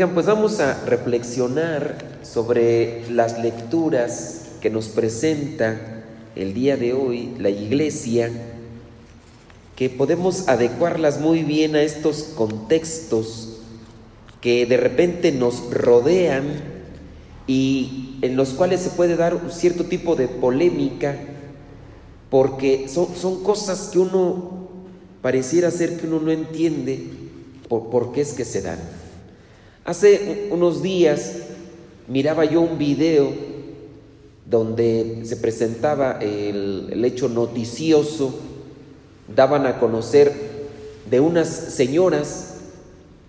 Oigan, pues vamos a reflexionar sobre las lecturas que nos presenta el día de hoy la iglesia, que podemos adecuarlas muy bien a estos contextos que de repente nos rodean y en los cuales se puede dar un cierto tipo de polémica, porque son, cosas que uno pareciera ser que uno no entiende por qué es que se dan. Hace unos días miraba yo un video donde se presentaba el, hecho noticioso, daban a conocer de unas señoras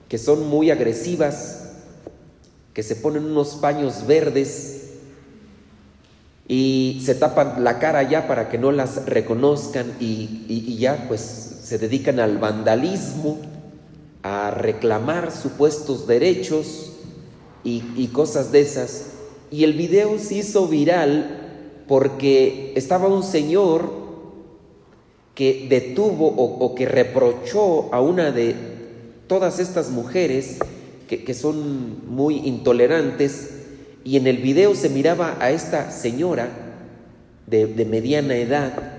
que son muy agresivas, que se ponen unos paños verdes y se tapan la cara ya para que no las reconozcan y ya pues se dedican al vandalismo a reclamar supuestos derechos y, cosas de esas. Y el video se hizo viral porque estaba un señor que detuvo o, que reprochó a una de todas estas mujeres que, son muy intolerantes y en el video se miraba a esta señora de, de mediana edad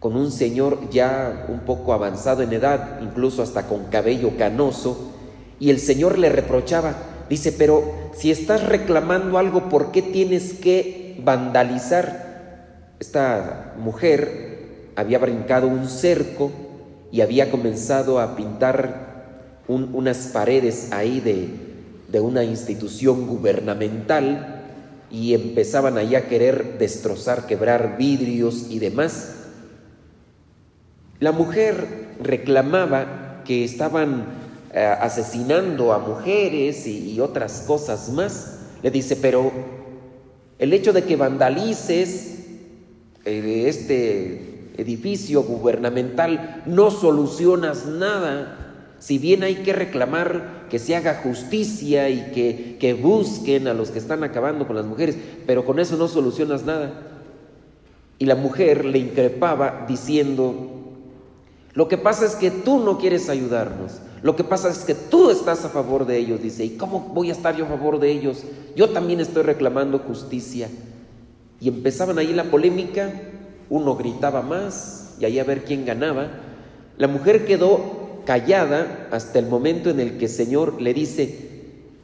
con un señor ya un poco avanzado en edad, incluso hasta con cabello canoso, y el señor le reprochaba, dice, pero si estás reclamando algo, ¿por qué tienes que vandalizar? Esta mujer había brincado un cerco y había comenzado a pintar unas paredes ahí de, de una institución gubernamental y empezaban ahí a querer destrozar, quebrar vidrios y demás. La mujer reclamaba que estaban eh, asesinando a mujeres y, otras cosas más. Le dice, pero el hecho de que vandalices eh, este edificio gubernamental no solucionas nada. Si bien hay que reclamar que se haga justicia y que, que busquen a los que están acabando con las mujeres, pero con eso no solucionas nada. Y la mujer le increpaba diciendo, lo que pasa es que tú no quieres ayudarnos. Lo que pasa es que tú estás a favor de ellos, dice. ¿Y cómo voy a estar yo a favor de ellos? Yo también estoy reclamando justicia. Y empezaban ahí la polémica, uno gritaba más y ahí a ver quién ganaba. La mujer quedó callada hasta el momento en el que el Señor le dice,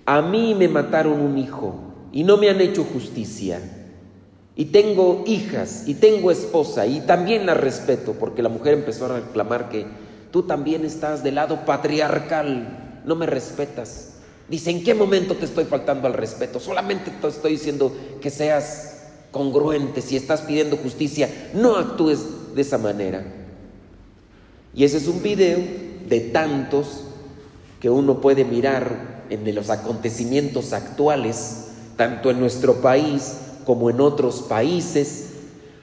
a mí me mataron un hijo y no me han hecho justicia y tengo hijas y tengo esposa y también la respeto porque la mujer empezó a reclamar que tú también estás del lado patriarcal, no me respetas. Dice, ¿en qué momento te estoy faltando al respeto? Solamente te estoy diciendo que seas congruente, si estás pidiendo justicia, no actúes de esa manera. Y ese es un video de tantos que uno puede mirar en los acontecimientos actuales, tanto en nuestro país como en otros países,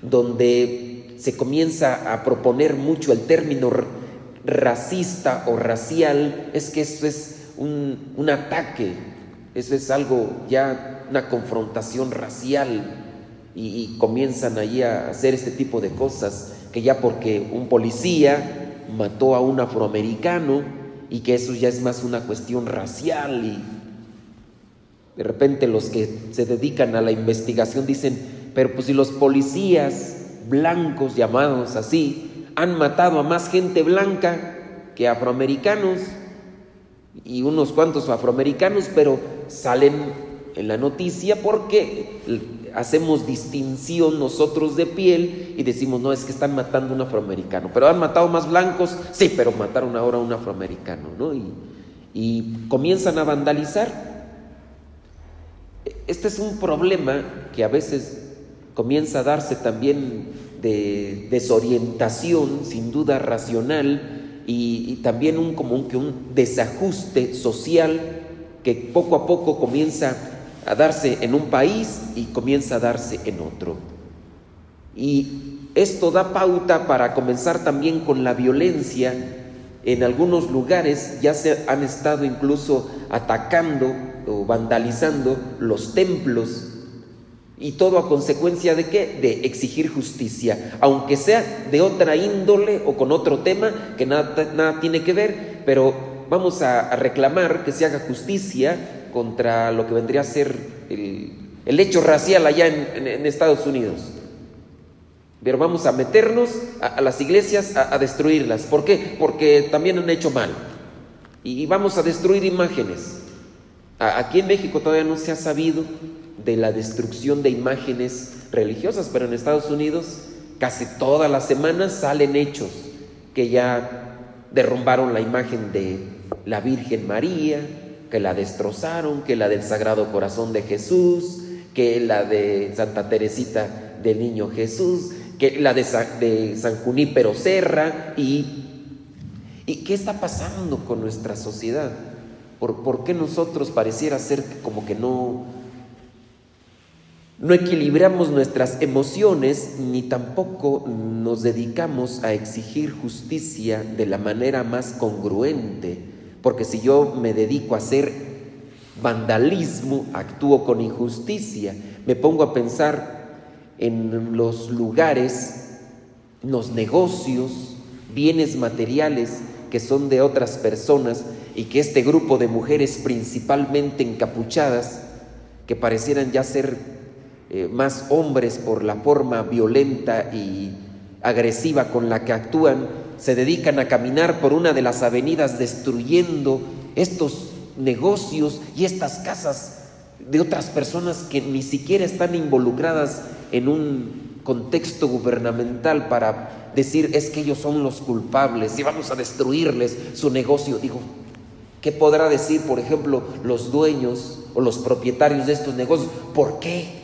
donde se comienza a proponer mucho el término racista o racial, es que eso es un, ataque, eso es algo ya, una confrontación racial, y, comienzan allí a hacer este tipo de cosas, que ya porque un policía mató a un afroamericano, y que eso ya es más una cuestión racial y de repente los que se dedican a la investigación dicen, pero pues si los policías blancos llamados así han matado a más gente blanca que afroamericanos y unos cuantos afroamericanos, pero salen en la noticia porque hacemos distinción nosotros de piel y decimos, no, es que están matando a un afroamericano, pero han matado más blancos, sí, pero mataron ahora a un afroamericano, ¿no? Y, y comienzan a vandalizar este es un problema que a veces comienza a darse también de desorientación, sin duda racional, y, también un, como un, que un desajuste social que poco a poco comienza a darse en un país y comienza a darse en otro. Y esto da pauta para comenzar también con la violencia. En algunos lugares ya se han estado incluso atacando o vandalizando los templos. Y todo a consecuencia de qué? De exigir justicia, aunque sea de otra índole o con otro tema que nada, nada tiene que ver, pero vamos a, reclamar que se haga justicia contra lo que vendría a ser el, hecho racial allá en, Estados Unidos. Pero vamos a meternos a, las iglesias a, destruirlas. ¿Por qué? Porque también han hecho mal. Y vamos a destruir imágenes. Aquí en México todavía no se ha sabido de la destrucción de imágenes religiosas, pero en Estados Unidos casi todas las semanas salen hechos que ya derrumbaron la imagen de la Virgen María, que la destrozaron, que la del Sagrado Corazón de Jesús, que la de Santa Teresita del Niño Jesús, que la de, San Junípero Serra y ¿Y qué está pasando con nuestra sociedad? ¿Por, ¿Por, qué nosotros pareciera ser como que no, no equilibramos nuestras emociones ni tampoco nos dedicamos a exigir justicia de la manera más congruente, porque si yo me dedico a hacer vandalismo, actúo con injusticia, me pongo a pensar en los lugares, los negocios, bienes materiales que son de otras personas y que este grupo de mujeres principalmente encapuchadas, que parecieran ya ser eh, más hombres por la forma violenta y agresiva con la que actúan, se dedican a caminar por una de las avenidas destruyendo estos negocios y estas casas de otras personas que ni siquiera están involucradas en un contexto gubernamental para decir es que ellos son los culpables y vamos a destruirles su negocio. Digo, ¿qué podrá decir, por ejemplo, los dueños o los propietarios de estos negocios? ¿Por qué?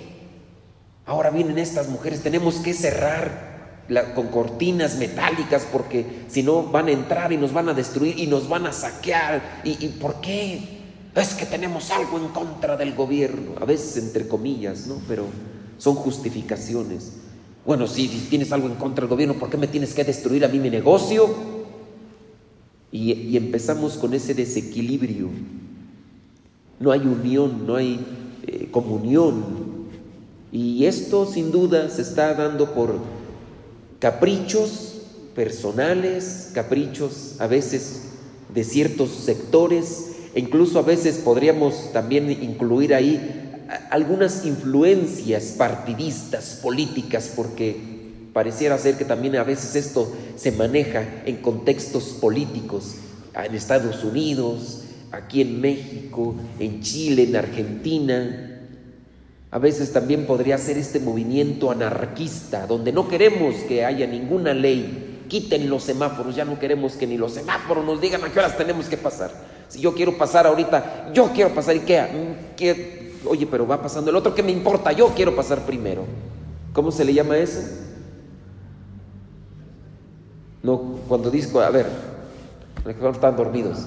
Ahora vienen estas mujeres, tenemos que cerrar con cortinas metálicas porque si no van a entrar y nos van a destruir y nos van a saquear. ¿Y, por qué? Es que tenemos algo en contra del gobierno, a veces entre comillas, ¿no? Pero son justificaciones. Bueno, si, tienes algo en contra del gobierno, ¿por qué me tienes que destruir a mí mi negocio? Y, empezamos con ese desequilibrio. No hay unión, no hay eh, comunión, y esto sin duda se está dando por caprichos personales, caprichos a veces de ciertos sectores, e incluso a veces podríamos también incluir ahí algunas influencias partidistas, políticas, porque pareciera ser que también a veces esto se maneja en contextos políticos, en Estados Unidos, aquí en México, en Chile, en Argentina, a veces también podría ser este movimiento anarquista, donde no queremos que haya ninguna ley. Quiten los semáforos, ya no queremos que ni los semáforos nos digan a qué horas tenemos que pasar. Si yo quiero pasar ahorita, yo quiero pasar y qué, oye, pero va pasando el otro, ¿qué me importa? Yo quiero pasar primero. ¿Cómo se le llama eso? No, cuando disco, a ver, están dormidos.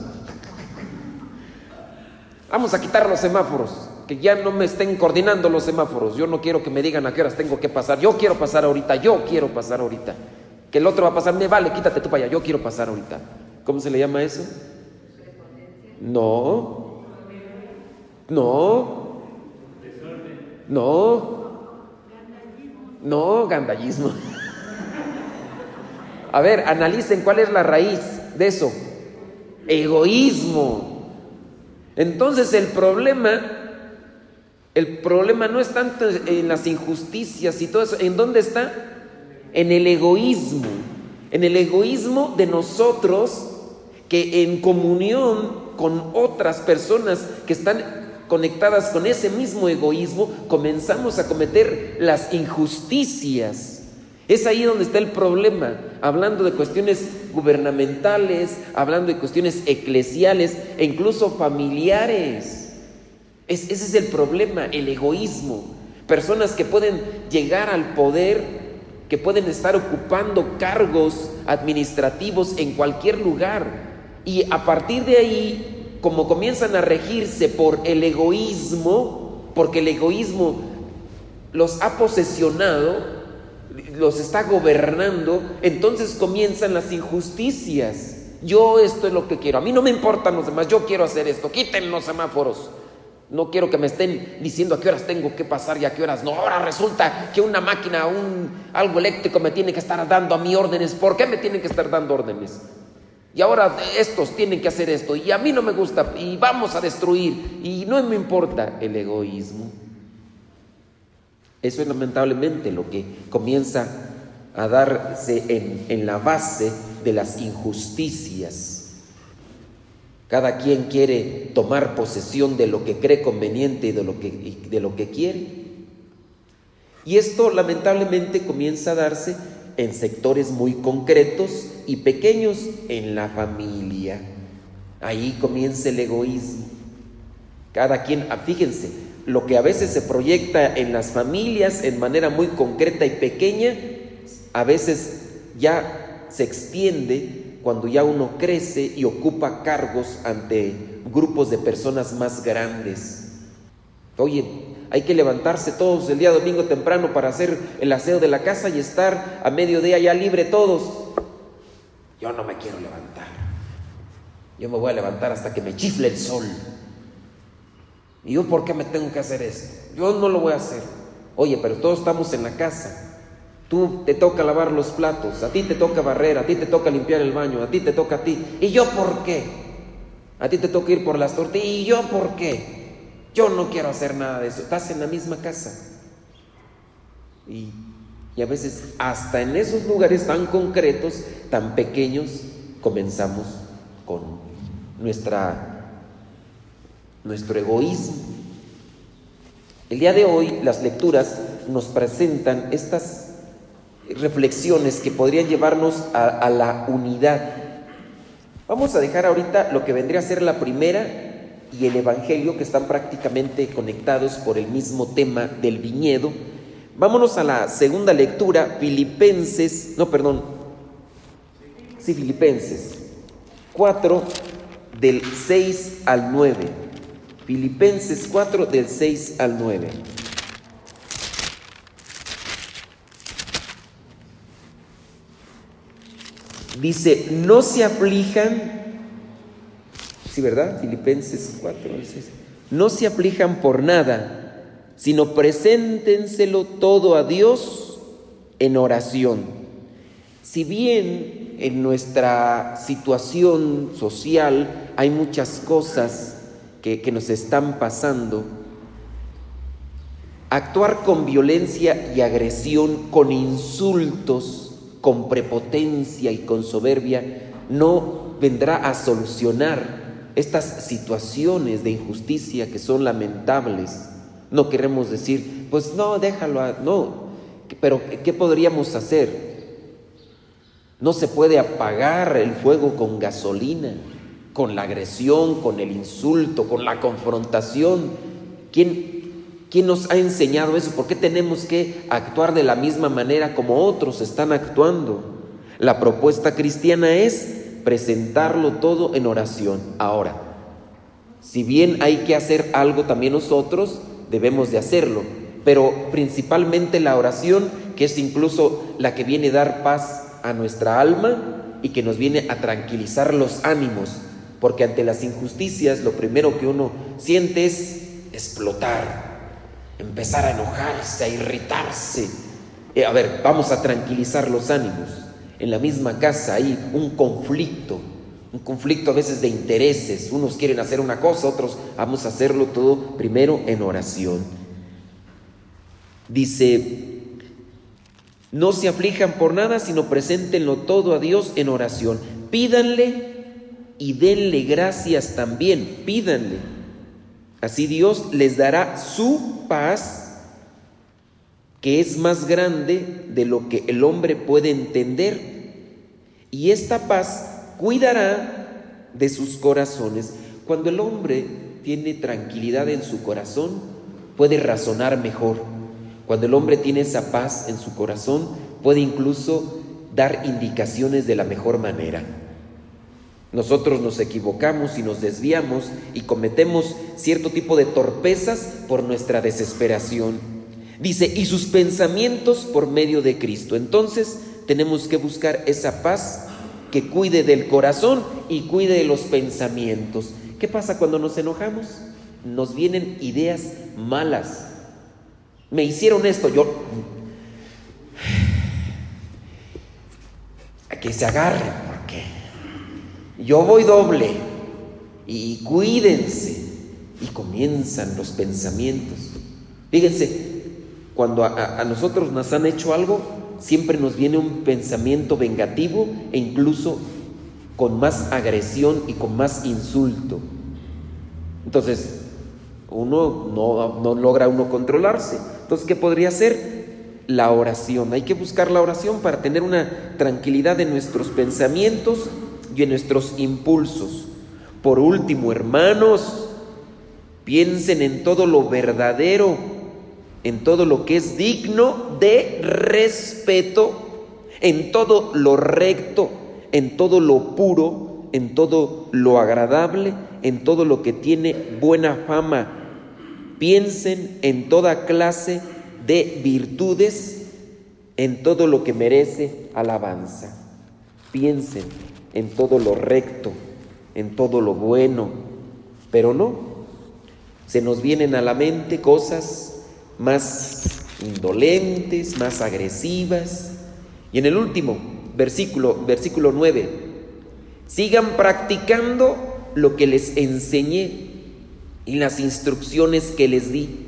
Vamos a quitar los semáforos que ya no me estén coordinando los semáforos. Yo no quiero que me digan a qué horas tengo que pasar. Yo quiero pasar ahorita, yo quiero pasar ahorita. Que el otro va a pasar, me vale, quítate tú para allá, yo quiero pasar ahorita. ¿Cómo se le llama eso? No. No. No. No, gandallismo. A ver, analicen cuál es la raíz de eso. Egoísmo. Entonces el problema el problema no es tanto en las injusticias y todo eso. ¿En dónde está? En el egoísmo. En el egoísmo de nosotros que en comunión con otras personas que están conectadas con ese mismo egoísmo, comenzamos a cometer las injusticias. Es ahí donde está el problema, hablando de cuestiones gubernamentales, hablando de cuestiones eclesiales e incluso familiares ese es el problema, el egoísmo. Personas que pueden llegar al poder, que pueden estar ocupando cargos administrativos en cualquier lugar. Y a partir de ahí, como comienzan a regirse por el egoísmo, porque el egoísmo los ha posesionado, los está gobernando, entonces comienzan las injusticias. Yo esto es lo que quiero. A mí no me importan los demás, yo quiero hacer esto. Quiten los semáforos. No quiero que me estén diciendo a qué horas tengo que pasar y a qué horas no. Ahora resulta que una máquina, un algo eléctrico me tiene que estar dando a mí órdenes. ¿Por qué me tienen que estar dando órdenes? Y ahora estos tienen que hacer esto y a mí no me gusta y vamos a destruir y no me importa el egoísmo. Eso es lamentablemente lo que comienza a darse en, en la base de las injusticias. Cada quien quiere tomar posesión de lo que cree conveniente y de lo que, de lo que quiere. Y esto lamentablemente comienza a darse en sectores muy concretos y pequeños en la familia. Ahí comienza el egoísmo. Cada quien, ah, fíjense, lo que a veces se proyecta en las familias en manera muy concreta y pequeña, a veces ya se extiende cuando ya uno crece y ocupa cargos ante grupos de personas más grandes. Oye, hay que levantarse todos el día domingo temprano para hacer el aseo de la casa y estar a mediodía ya libre todos. Yo no me quiero levantar. Yo me voy a levantar hasta que me chifle el sol. ¿Y yo por qué me tengo que hacer esto? Yo no lo voy a hacer. Oye, pero todos estamos en la casa. Tú te toca lavar los platos, a ti te toca barrer, a ti te toca limpiar el baño, a ti te toca a ti. ¿Y yo por qué? A ti te toca ir por las tortillas. ¿Y yo por qué? Yo no quiero hacer nada de eso. Estás en la misma casa. Y, y a veces hasta en esos lugares tan concretos, tan pequeños, comenzamos con nuestra, nuestro egoísmo. El día de hoy las lecturas nos presentan estas reflexiones que podrían llevarnos a, la unidad. Vamos a dejar ahorita lo que vendría a ser la primera y el Evangelio, que están prácticamente conectados por el mismo tema del viñedo. Vámonos a la segunda lectura, Filipenses, no, perdón, sí, Filipenses 4 del 6 al 9. Filipenses 4 del 6 al 9. Dice, no se aflijan, sí, ¿verdad? Filipenses 4, no se aflijan por nada, sino preséntenselo todo a Dios en oración. Si bien en nuestra situación social hay muchas cosas que, que nos están pasando, actuar con violencia y agresión, con insultos, con prepotencia y con soberbia, no vendrá a solucionar estas situaciones de injusticia que son lamentables. No queremos decir, pues no, déjalo, no, pero ¿qué podríamos hacer? No se puede apagar el fuego con gasolina, con la agresión, con el insulto, con la confrontación. ¿Quién, ¿Quién nos ha enseñado eso? ¿Por qué tenemos que actuar de la misma manera como otros están actuando? La propuesta cristiana es presentarlo todo en oración. Ahora, si bien hay que hacer algo también nosotros, debemos de hacerlo, pero principalmente la oración, que es incluso la que viene a dar paz a nuestra alma y que nos viene a tranquilizar los ánimos, porque ante las injusticias lo primero que uno siente es explotar, empezar a enojarse, a irritarse. Eh, a ver, vamos a tranquilizar los ánimos. En la misma casa hay un conflicto, un conflicto a veces de intereses. Unos quieren hacer una cosa, otros vamos a hacerlo todo primero en oración. Dice, no se aflijan por nada, sino preséntenlo todo a Dios en oración. Pídanle y denle gracias también, pídanle Así Dios les dará su paz, que es más grande de lo que el hombre puede entender. Y esta paz cuidará de sus corazones. Cuando el hombre tiene tranquilidad en su corazón, puede razonar mejor. Cuando el hombre tiene esa paz en su corazón, puede incluso dar indicaciones de la mejor manera. Nosotros nos equivocamos y nos desviamos y cometemos cierto tipo de torpezas por nuestra desesperación. Dice, y sus pensamientos por medio de Cristo. Entonces tenemos que buscar esa paz que cuide del corazón y cuide de los pensamientos. ¿Qué pasa cuando nos enojamos? Nos vienen ideas malas. Me hicieron esto, yo... A que se agarre, porque yo voy doble y cuídense. Y comienzan los pensamientos. Fíjense, cuando a, nosotros nos han hecho algo, siempre nos viene un pensamiento vengativo e incluso con más agresión y con más insulto. Entonces, uno no, no, logra uno controlarse. Entonces, ¿qué podría ser? La oración. Hay que buscar la oración para tener una tranquilidad en nuestros pensamientos y en nuestros impulsos. Por último, hermanos, piensen en todo lo verdadero, en todo lo que es digno de respeto, en todo lo recto, en todo lo puro, en todo lo agradable, en todo lo que tiene buena fama. Piensen en toda clase de virtudes, en todo lo que merece alabanza. Piensen en todo lo recto, en todo lo bueno, pero no, se nos vienen a la mente cosas más indolentes, más agresivas. Y en el último versículo, versículo 9, sigan practicando lo que les enseñé y las instrucciones que les di,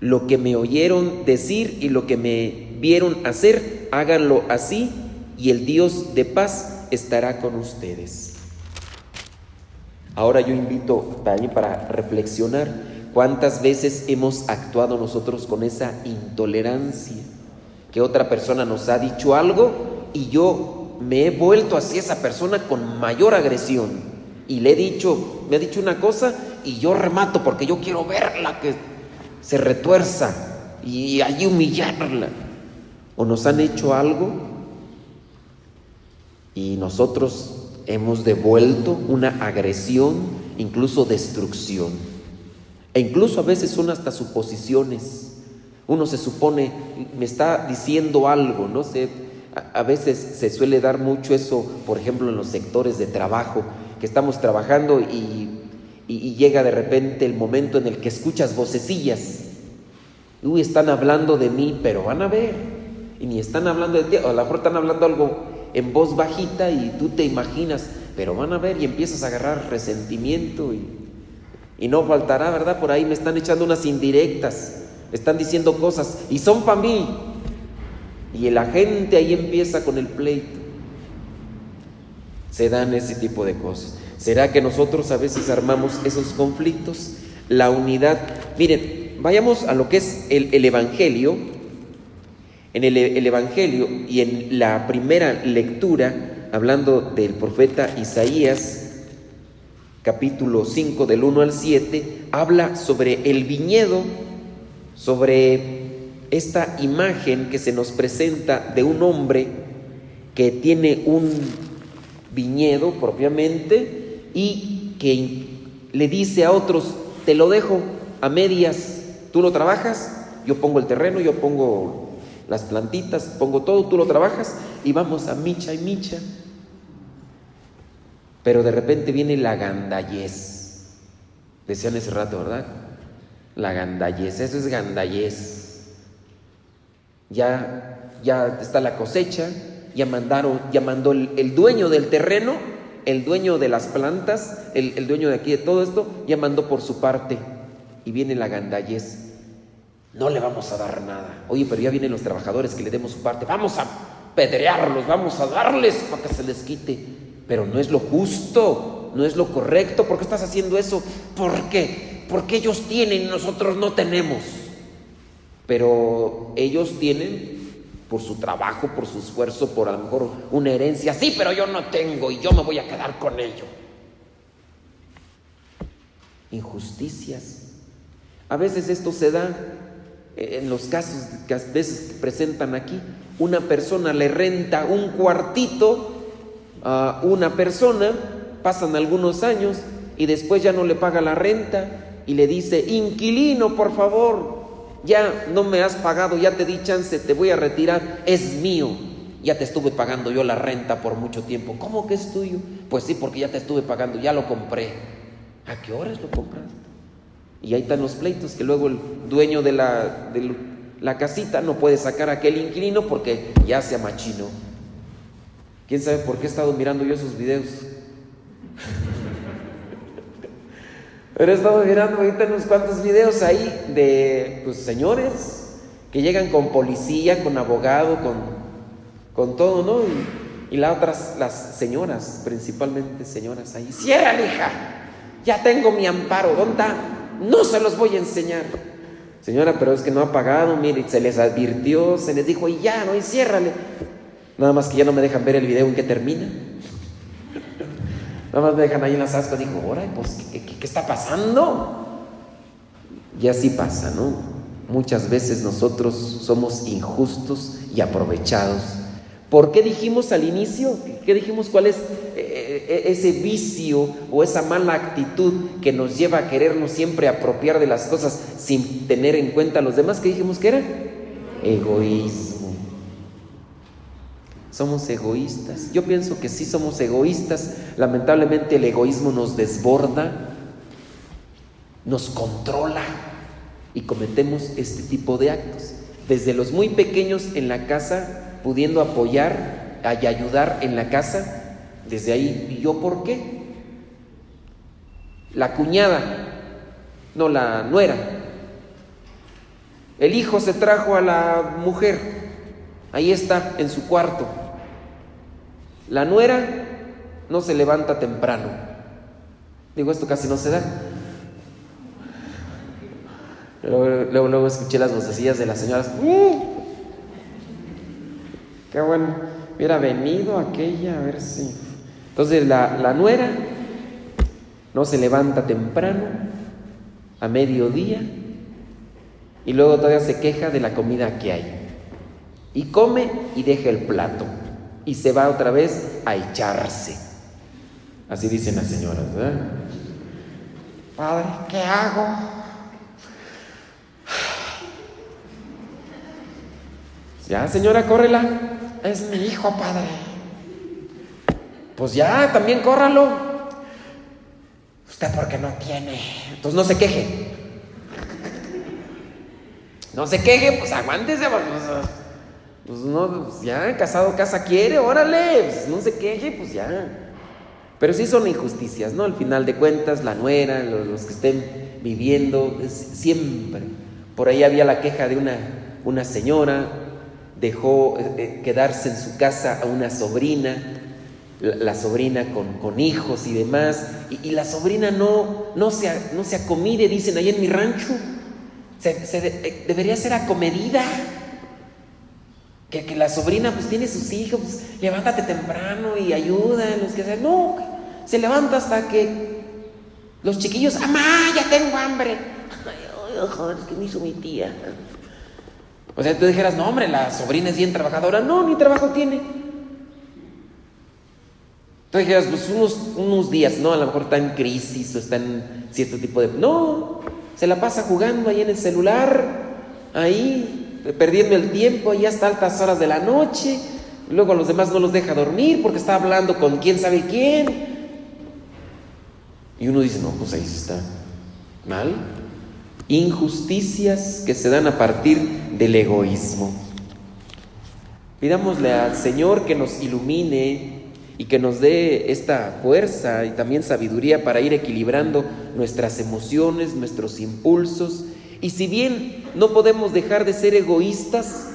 lo que me oyeron decir y lo que me vieron hacer, háganlo así y el Dios de paz estará con ustedes. Ahora yo invito también para reflexionar cuántas veces hemos actuado nosotros con esa intolerancia, que otra persona nos ha dicho algo y yo me he vuelto hacia esa persona con mayor agresión y le he dicho, me ha dicho una cosa y yo remato porque yo quiero verla que se retuerza y allí humillarla. O nos han hecho algo y nosotros hemos devuelto una agresión, incluso destrucción. E incluso a veces son hasta suposiciones. Uno se supone, me está diciendo algo, no sé, a, veces se suele dar mucho eso, por ejemplo, en los sectores de trabajo, que estamos trabajando y, llega de repente el momento en el que escuchas vocecillas. Uy, están hablando de mí, pero van a ver. Y ni están hablando de ti, o a lo mejor están hablando algo en voz bajita y tú te imaginas, pero van a ver y empiezas a agarrar resentimiento y, y no faltará, ¿verdad? Por ahí me están echando unas indirectas, están diciendo cosas y son para mí. Y la gente ahí empieza con el pleito. Se dan ese tipo de cosas. ¿Será que nosotros a veces armamos esos conflictos? La unidad. Miren, vayamos a lo que es el, el Evangelio en el, Evangelio y en la primera lectura, hablando del profeta Isaías, capítulo 5 del 1 al 7, habla sobre el viñedo, sobre esta imagen que se nos presenta de un hombre que tiene un viñedo propiamente y que le dice a otros, te lo dejo a medias, tú lo trabajas, yo pongo el terreno, yo pongo las plantitas, pongo todo, tú lo trabajas y vamos a micha y micha. Pero de repente viene la gandallez. Decían ese rato, ¿verdad? La gandallez, eso es gandallez. Ya, ya está la cosecha, ya mandaron, ya mandó el, dueño del terreno, el dueño de las plantas, el, el dueño de aquí de todo esto, ya mandó por su parte. Y viene la gandallez no le vamos a dar nada. Oye, pero ya vienen los trabajadores que le demos su parte. Vamos a pedrearlos, vamos a darles para que se les quite. Pero no es lo justo, no es lo correcto. ¿Por qué estás haciendo eso? ¿Por qué? Porque ellos tienen y nosotros no tenemos. Pero ellos tienen por su trabajo, por su esfuerzo, por a lo mejor una herencia. Sí, pero yo no tengo y yo me voy a quedar con ello. Injusticias. A veces esto se da en los casos que a veces presentan aquí, una persona le renta un cuartito a una persona, pasan algunos años y después ya no le paga la renta y le dice, inquilino, por favor, ya no me has pagado, ya te di chance, te voy a retirar, es mío. Ya te estuve pagando yo la renta por mucho tiempo. ¿Cómo que es tuyo? Pues sí, porque ya te estuve pagando, ya lo compré. ¿A qué horas lo compraste? Y ahí están los pleitos que luego el dueño de la, de la casita no puede sacar a aquel inquilino porque ya se amachinó. ¿Quién sabe por qué he estado mirando yo esos videos? Pero he estado mirando ahorita unos cuantos videos ahí de pues, señores que llegan con policía, con abogado, con, con todo, ¿no? Y, y las otras, las señoras, principalmente señoras ahí. Cierra, hija, ya tengo mi amparo, ¿dónde está? No se los voy a enseñar. Señora, pero es que no ha pagado, mire, se les advirtió, se les dijo, y ya, no, y ciérrale. Nada más que ya no me dejan ver el video en que termina. Nada más me dejan ahí en las ascas. Digo, ahora, pues, ¿qué, qué, está pasando? Y así pasa, ¿no? Muchas veces nosotros somos injustos y aprovechados. ¿Por qué dijimos al inicio? ¿Qué dijimos? ¿Cuál es eh, eh, ese vicio o esa mala actitud que nos lleva a querernos siempre apropiar de las cosas sin tener en cuenta a los demás? ¿Qué dijimos que era? Egoísmo. Somos egoístas. Yo pienso que sí somos egoístas. Lamentablemente el egoísmo nos desborda, nos controla y cometemos este tipo de actos. Desde los muy pequeños en la casa, pudiendo apoyar y ayudar en la casa, desde ahí, ¿y yo por qué? La cuñada, no la nuera. El hijo se trajo a la mujer, ahí está, en su cuarto. La nuera no se levanta temprano. Digo, esto casi no se da. Luego, luego, escuché las vocecillas de las señoras. ¡Uh! Qué bueno, hubiera venido aquella, a ver si. Entonces la, la nuera no se levanta temprano, a mediodía, y luego todavía se queja de la comida que hay. Y come y deja el plato y se va otra vez a echarse. Así dicen las señoras, ¿verdad? Padre, ¿qué hago? Ya, señora, córrela. Es mi hijo, padre. Pues ya, también córralo. Usted porque no tiene. Entonces no se queje. No se queje, pues aguántese. Pues, pues no, ya, casado casa quiere, órale, pues no se queje, pues ya. Pero sí son injusticias, ¿no? Al final de cuentas, la nuera, los, que estén viviendo, siempre. Por ahí había la queja de una, una señora, dejó eh, eh, quedarse en su casa a una sobrina, la, sobrina con, con, hijos y demás, y, la sobrina no, no, se, no se acomide, dicen ahí en mi rancho, se, eh, debería ser acomedida. Que, la sobrina pues tiene sus hijos, pues, levántate temprano y ayuda que. No, se levanta hasta que los chiquillos, ¡amá, ya tengo hambre! Ay, joder, es que me hizo mi tía. O sea, tú dijeras, no, hombre, la sobrina es bien trabajadora. No, ni trabajo tiene. Tú dijeras, pues unos, unos días, ¿no? A lo mejor está en crisis o está en cierto tipo de... No, se la pasa jugando ahí en el celular, ahí perdiendo el tiempo ahí hasta altas horas de la noche. Luego a los demás no los deja dormir porque está hablando con quién sabe quién. Y uno dice, no, pues ahí está mal. Injusticias que se dan a partir del egoísmo. Pidámosle al Señor que nos ilumine y que nos dé esta fuerza y también sabiduría para ir equilibrando nuestras emociones, nuestros impulsos y si bien no podemos dejar de ser egoístas,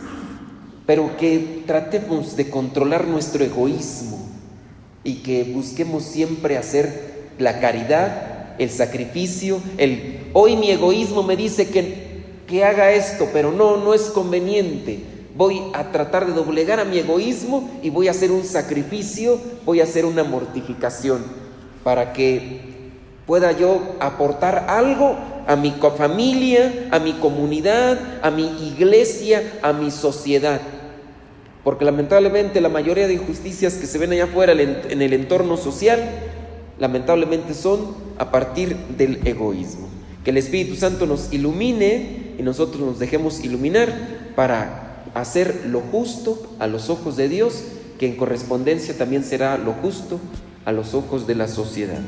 pero que tratemos de controlar nuestro egoísmo y que busquemos siempre hacer la caridad, el sacrificio, el hoy mi egoísmo me dice que, que haga esto, pero no, no es conveniente. Voy a tratar de doblegar a mi egoísmo y voy a hacer un sacrificio, voy a hacer una mortificación para que pueda yo aportar algo a mi familia, a mi comunidad, a mi iglesia, a mi sociedad. Porque lamentablemente la mayoría de injusticias que se ven allá afuera en el entorno social, lamentablemente son a partir del egoísmo. Que el Espíritu Santo nos ilumine y nosotros nos dejemos iluminar para hacer lo justo a los ojos de Dios, que en correspondencia también será lo justo a los ojos de la sociedad.